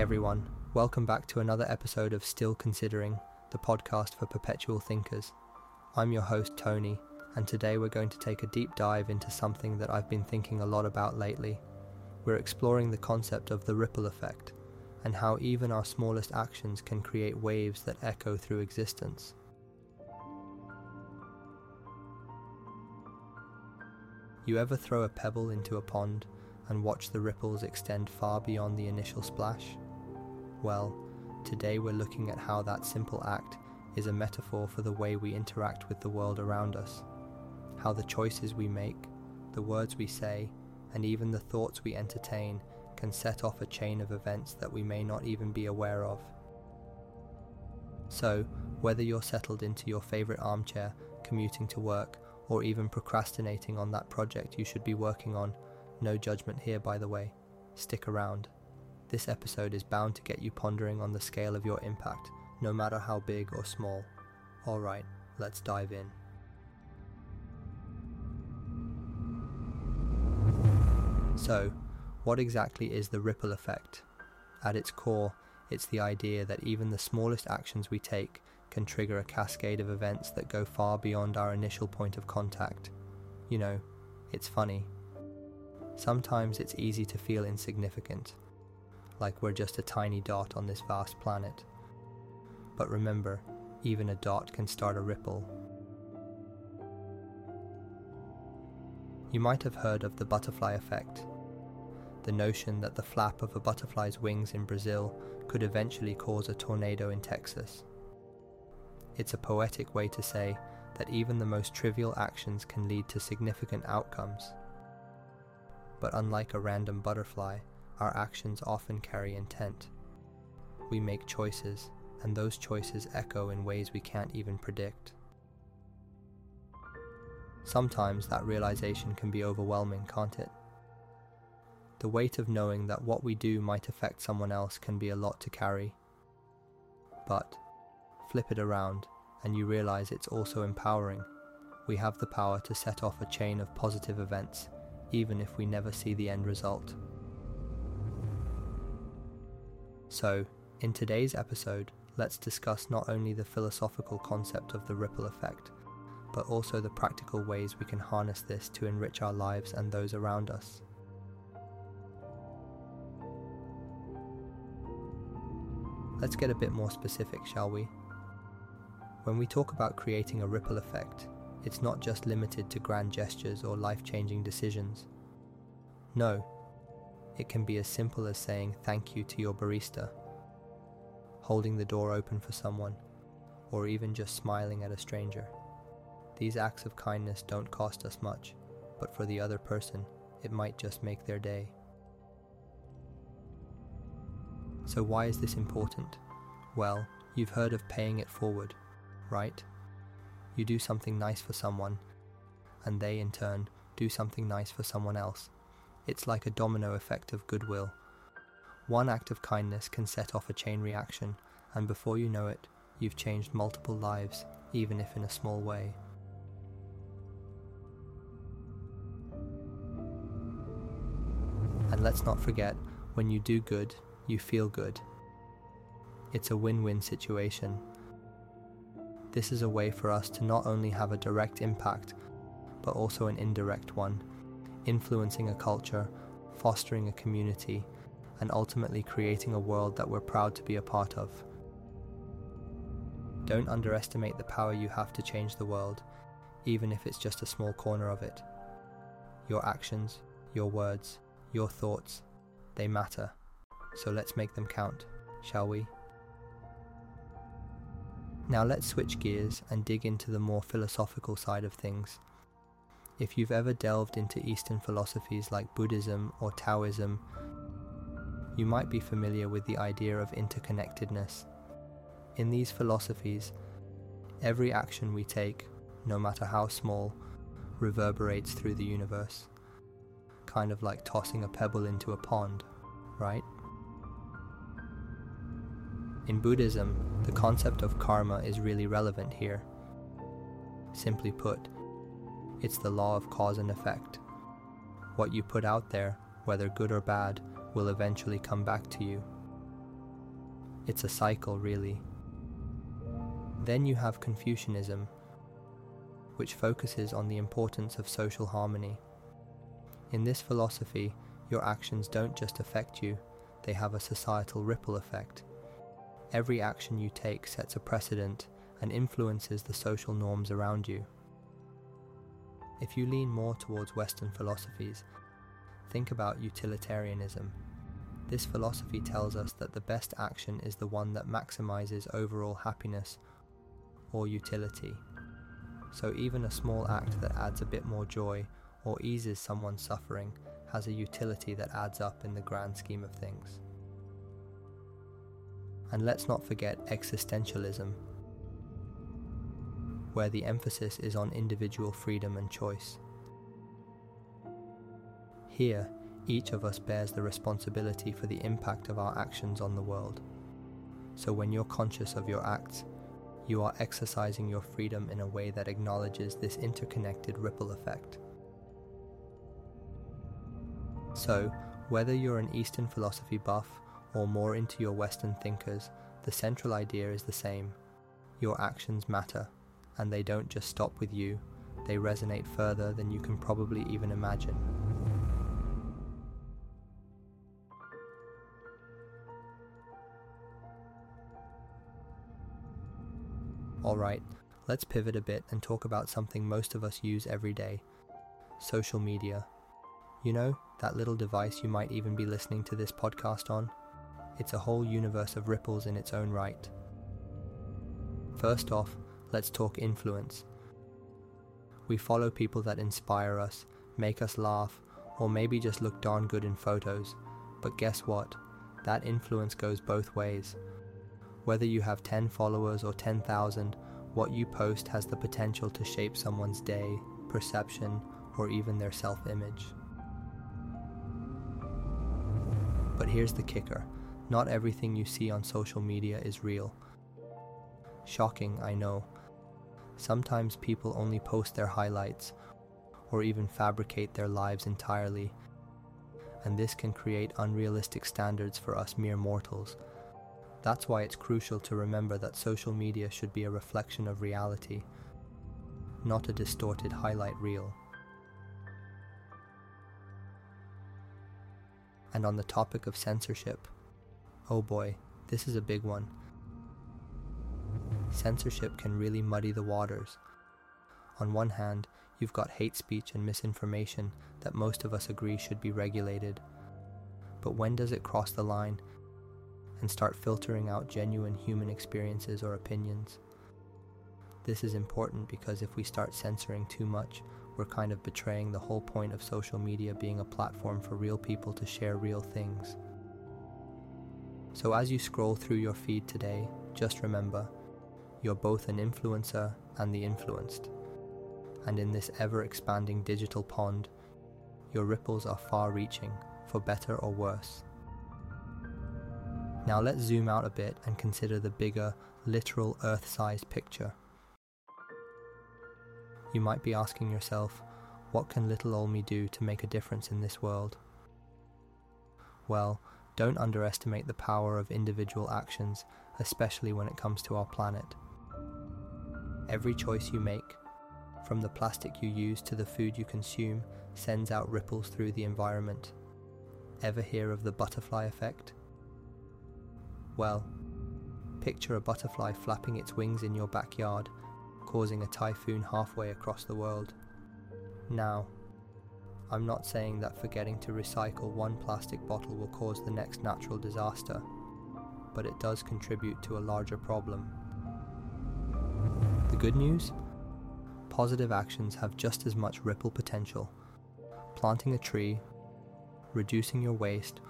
Everyone, welcome back to another episode of Still Considering, the podcast for perpetual thinkers. I'm your host, Tony, and today we're going to take a deep dive into something that I've been thinking a lot about lately. We're exploring the concept of the ripple effect, and how even our smallest actions can create waves that echo through existence. You ever throw a pebble into a pond and watch the ripples extend far beyond the initial splash? Well, today we're looking at how that simple act is a metaphor for the way we interact with the world around us, how the choices we make, the words we say, and even the thoughts we entertain can set off a chain of events that we may not even be aware of. So, whether you're settled into your favourite armchair, commuting to work, or even procrastinating on that project you should be working on, no judgment here by the way, stick around. This episode is bound to get you pondering on the scale of your impact, no matter how big or small. Alright, let's dive in. So, what exactly is the ripple effect? At its core, it's the idea that even the smallest actions we take can trigger a cascade of events that go far beyond our initial point of contact. You know, it's funny. Sometimes it's easy to feel insignificant, like we're just a tiny dot on this vast planet. But remember, even a dot can start a ripple. You might have heard of the butterfly effect the notion that the flap of a butterfly's wings in Brazil could eventually cause a tornado in Texas. It's a poetic way to say that even the most trivial actions can lead to significant outcomes. But unlike a random butterfly, our actions often carry intent. We make choices, and those choices echo in ways we can't even predict. Sometimes that realization can be overwhelming, can't it? The weight of knowing that what we do might affect someone else can be a lot to carry. But flip it around, and you realize it's also empowering. We have the power to set off a chain of positive events, even if we never see the end result. So, in today's episode, let's discuss not only the philosophical concept of the ripple effect, but also the practical ways we can harness this to enrich our lives and those around us. Let's get a bit more specific, shall we? When we talk about creating a ripple effect, it's not just limited to grand gestures or life changing decisions. No, it can be as simple as saying thank you to your barista, holding the door open for someone, or even just smiling at a stranger. These acts of kindness don't cost us much, but for the other person, it might just make their day. So, why is this important? Well, you've heard of paying it forward, right? You do something nice for someone, and they in turn do something nice for someone else. It's like a domino effect of goodwill. One act of kindness can set off a chain reaction, and before you know it, you've changed multiple lives, even if in a small way. And let's not forget, when you do good, you feel good. It's a win win situation. This is a way for us to not only have a direct impact, but also an indirect one, influencing a culture, fostering a community, and ultimately creating a world that we're proud to be a part of. Don't underestimate the power you have to change the world, even if it's just a small corner of it. Your actions, your words, your thoughts, they matter so let's make them count, shall we? Now let's switch gears and dig into the more philosophical side of things. If you've ever delved into Eastern philosophies like Buddhism or Taoism, you might be familiar with the idea of interconnectedness. In these philosophies, every action we take, no matter how small, reverberates through the universe. Kind of like tossing a pebble into a pond, right? In Buddhism, the concept of karma is really relevant here. Simply put, it's the law of cause and effect. What you put out there, whether good or bad, will eventually come back to you. It's a cycle, really. Then you have Confucianism, which focuses on the importance of social harmony. In this philosophy, your actions don't just affect you, they have a societal ripple effect. Every action you take sets a precedent and influences the social norms around you. If you lean more towards Western philosophies, think about utilitarianism. This philosophy tells us that the best action is the one that maximizes overall happiness or utility. So, even a small act that adds a bit more joy or eases someone's suffering has a utility that adds up in the grand scheme of things. And let's not forget existentialism, where the emphasis is on individual freedom and choice. Here, each of us bears the responsibility for the impact of our actions on the world. So when you're conscious of your acts, you are exercising your freedom in a way that acknowledges this interconnected ripple effect. So, whether you're an Eastern philosophy buff or more into your Western thinkers, the central idea is the same. Your actions matter, and they don't just stop with you, they resonate further than you can probably even imagine. Alright, let's pivot a bit and talk about something most of us use every day social media. You know, that little device you might even be listening to this podcast on? It's a whole universe of ripples in its own right. First off, let's talk influence. We follow people that inspire us, make us laugh, or maybe just look darn good in photos. But guess what? That influence goes both ways. Whether you have 10 followers or 10,000, what you post has the potential to shape someone's day, perception, or even their self image. But here's the kicker not everything you see on social media is real. Shocking, I know. Sometimes people only post their highlights or even fabricate their lives entirely, and this can create unrealistic standards for us mere mortals. That's why it's crucial to remember that social media should be a reflection of reality, not a distorted highlight reel. And on the topic of censorship, oh boy, this is a big one. Censorship can really muddy the waters. On one hand, you've got hate speech and misinformation that most of us agree should be regulated. But when does it cross the line and start filtering out genuine human experiences or opinions? This is important because if we start censoring too much, we're kind of betraying the whole point of social media being a platform for real people to share real things. So as you scroll through your feed today, just remember you're both an influencer and the influenced. And in this ever expanding digital pond, your ripples are far reaching, for better or worse. Now let's zoom out a bit and consider the bigger, literal Earth sized picture. You might be asking yourself, what can little old me do to make a difference in this world? Well, don't underestimate the power of individual actions, especially when it comes to our planet. Every choice you make, from the plastic you use to the food you consume, sends out ripples through the environment. Ever hear of the butterfly effect? Well, picture a butterfly flapping its wings in your backyard causing a typhoon halfway across the world. Now, I'm not saying that forgetting to recycle one plastic bottle will cause the next natural disaster, but it does contribute to a larger problem. The good news? Positive actions have just as much ripple potential. Planting a tree, reducing your waste,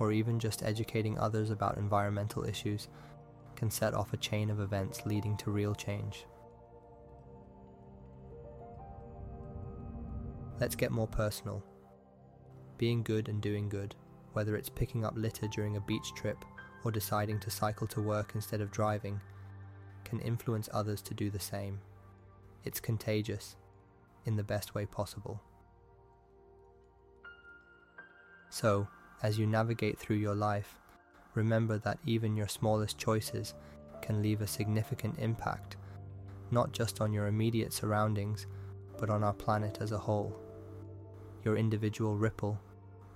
or even just educating others about environmental issues can set off a chain of events leading to real change. Let's get more personal. Being good and doing good, whether it's picking up litter during a beach trip or deciding to cycle to work instead of driving, can influence others to do the same. It's contagious, in the best way possible. So, as you navigate through your life, remember that even your smallest choices can leave a significant impact, not just on your immediate surroundings, but on our planet as a whole. Your individual ripple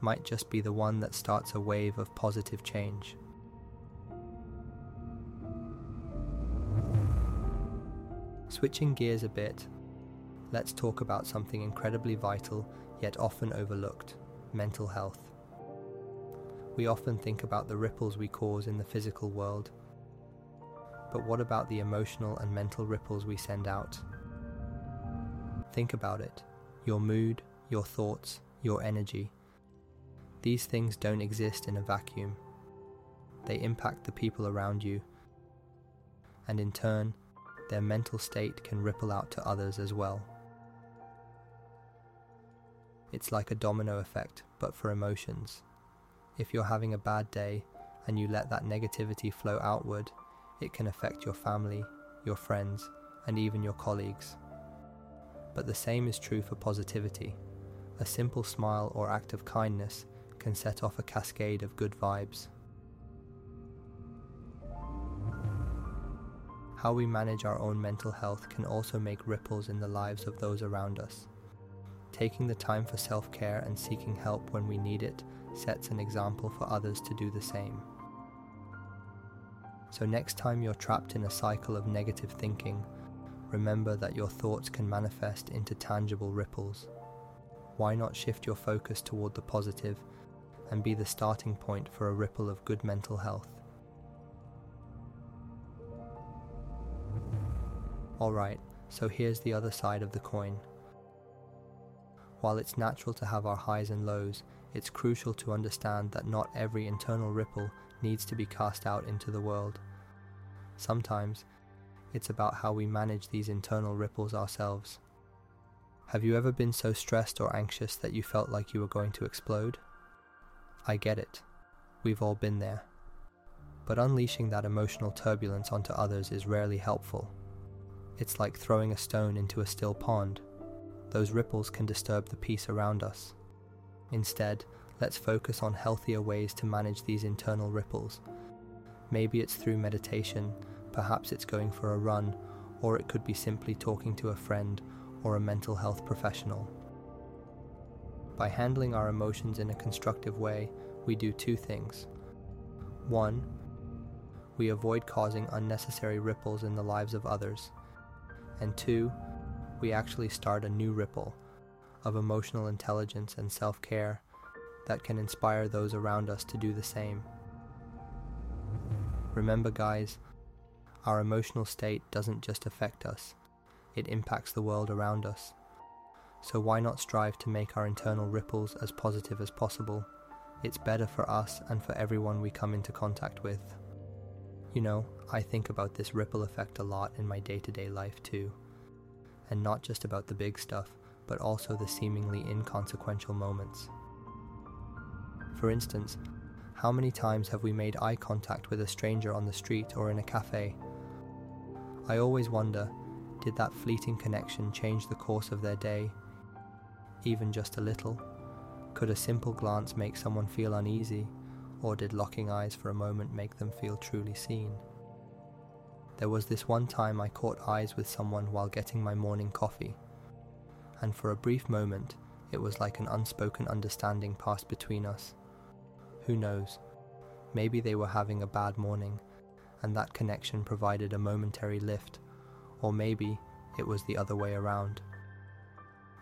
might just be the one that starts a wave of positive change. Switching gears a bit, let's talk about something incredibly vital yet often overlooked mental health. We often think about the ripples we cause in the physical world, but what about the emotional and mental ripples we send out? Think about it your mood, your thoughts, your energy. These things don't exist in a vacuum. They impact the people around you, and in turn, their mental state can ripple out to others as well. It's like a domino effect, but for emotions. If you're having a bad day and you let that negativity flow outward, it can affect your family, your friends, and even your colleagues. But the same is true for positivity. A simple smile or act of kindness can set off a cascade of good vibes. How we manage our own mental health can also make ripples in the lives of those around us. Taking the time for self care and seeking help when we need it sets an example for others to do the same. So, next time you're trapped in a cycle of negative thinking, remember that your thoughts can manifest into tangible ripples. Why not shift your focus toward the positive and be the starting point for a ripple of good mental health? Alright, so here's the other side of the coin. While it's natural to have our highs and lows, it's crucial to understand that not every internal ripple needs to be cast out into the world. Sometimes, it's about how we manage these internal ripples ourselves. Have you ever been so stressed or anxious that you felt like you were going to explode? I get it. We've all been there. But unleashing that emotional turbulence onto others is rarely helpful. It's like throwing a stone into a still pond. Those ripples can disturb the peace around us. Instead, let's focus on healthier ways to manage these internal ripples. Maybe it's through meditation, perhaps it's going for a run, or it could be simply talking to a friend or a mental health professional. By handling our emotions in a constructive way, we do two things. One, we avoid causing unnecessary ripples in the lives of others. And two, we actually start a new ripple of emotional intelligence and self care that can inspire those around us to do the same. Remember, guys, our emotional state doesn't just affect us, it impacts the world around us. So, why not strive to make our internal ripples as positive as possible? It's better for us and for everyone we come into contact with. You know, I think about this ripple effect a lot in my day to day life too. And not just about the big stuff, but also the seemingly inconsequential moments. For instance, how many times have we made eye contact with a stranger on the street or in a cafe? I always wonder did that fleeting connection change the course of their day? Even just a little? Could a simple glance make someone feel uneasy, or did locking eyes for a moment make them feel truly seen? There was this one time I caught eyes with someone while getting my morning coffee, and for a brief moment it was like an unspoken understanding passed between us. Who knows? Maybe they were having a bad morning, and that connection provided a momentary lift, or maybe it was the other way around.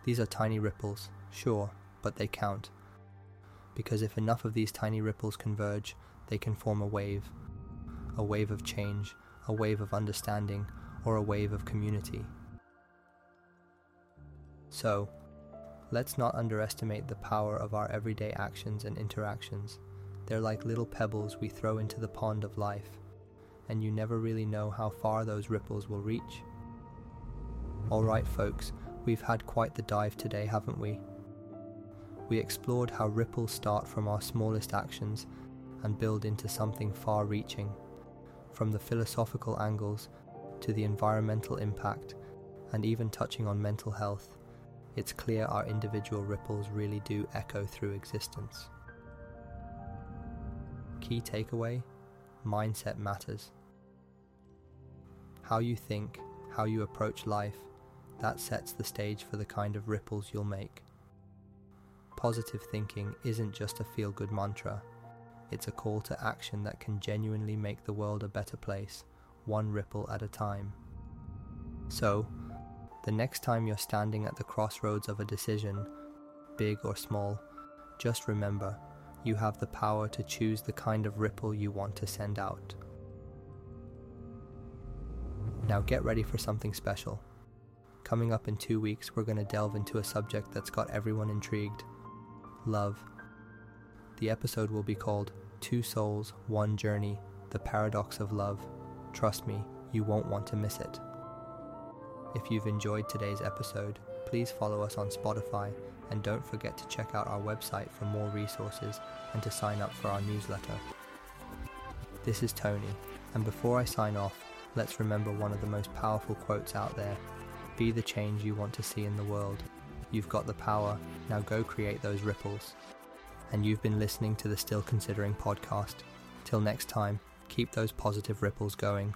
These are tiny ripples, sure, but they count. Because if enough of these tiny ripples converge, they can form a wave. A wave of change a wave of understanding, or a wave of community. So, let's not underestimate the power of our everyday actions and interactions. They're like little pebbles we throw into the pond of life, and you never really know how far those ripples will reach. Alright, folks, we've had quite the dive today, haven't we? We explored how ripples start from our smallest actions and build into something far reaching from the philosophical angles to the environmental impact, and even touching on mental health, it's clear our individual ripples really do echo through existence. Key takeaway mindset matters. How you think, how you approach life, that sets the stage for the kind of ripples you'll make. Positive thinking isn't just a feel good mantra, it's a call to action that can genuinely make the world a better place, one ripple at a time. So, the next time you're standing at the crossroads of a decision, big or small, just remember you have the power to choose the kind of ripple you want to send out. Now get ready for something special. Coming up in two weeks, we're going to delve into a subject that's got everyone intrigued love. The episode will be called Two Souls, One Journey The Paradox of Love. Trust me, you won't want to miss it. If you've enjoyed today's episode, please follow us on Spotify and don't forget to check out our website for more resources and to sign up for our newsletter. This is Tony, and before I sign off, let's remember one of the most powerful quotes out there Be the change you want to see in the world. You've got the power, now go create those ripples. And you've been listening to the Still Considering podcast. Till next time, keep those positive ripples going.